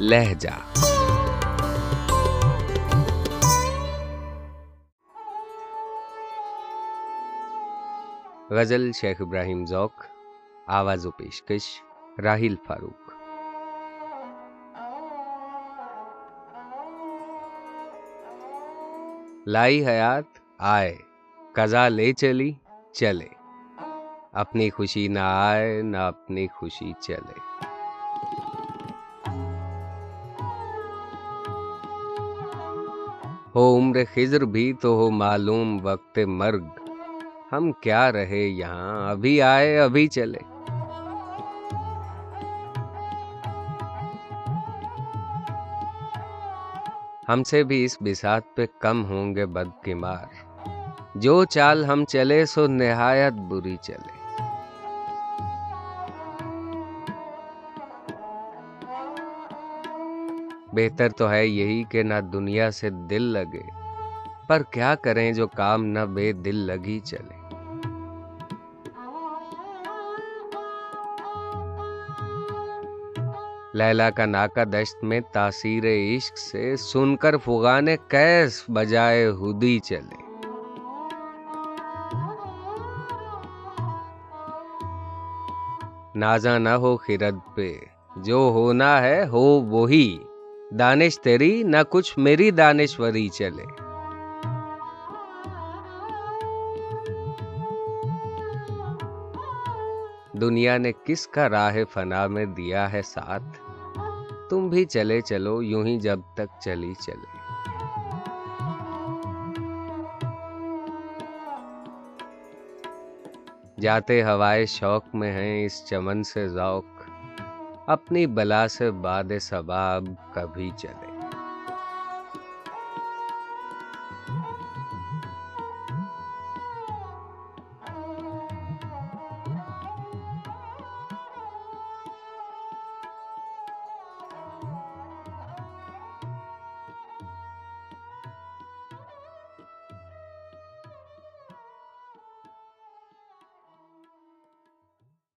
لہجہ۔ غزل شیخ ابراہیم ذوق، آواز و پیشکش راہیل فاروق۔ لائی حیات، آئے۔ قضا لے چلی، چلے۔ اپنی خوشی نہ آئے، نہ اپنی خوشی چلے۔ ہو عمر خضر بھی تو ہو معلوم وقت مرگ۔ ہم کیا رہے یہاں؟ ابھی آئے، ابھی چلے۔ ہم سے بھی اس بسات پہ کم ہوں گے بدکمار جو چال ہم چلے، سو نہایت بری چلے۔ بہتر تو ہے یہی کہ نہ دنیا سے دل لگے۔ پر کیا کریں جو کام نہ بے دل لگی چلے؟ لیلا کا ناکا دشت میں تاثیر عشق سے سن کر فغان کیس بجائے ہدی چلے۔ نازا نہ ہو خرد پہ، جو ہونا ہے ہو وہی۔ دانش تیری نہ کچھ میری دانشوری چلے۔ دنیا نے کس کا راہ فنا میں دیا ہے ساتھ؟ تم بھی چلے چلو، یوں ہی جب تک چلی چلے۔ جاتے ہوائے شوق میں ہیں، اس چمن سے ذوق۔ اپنی بلا سے باد سباب کبھی چلے۔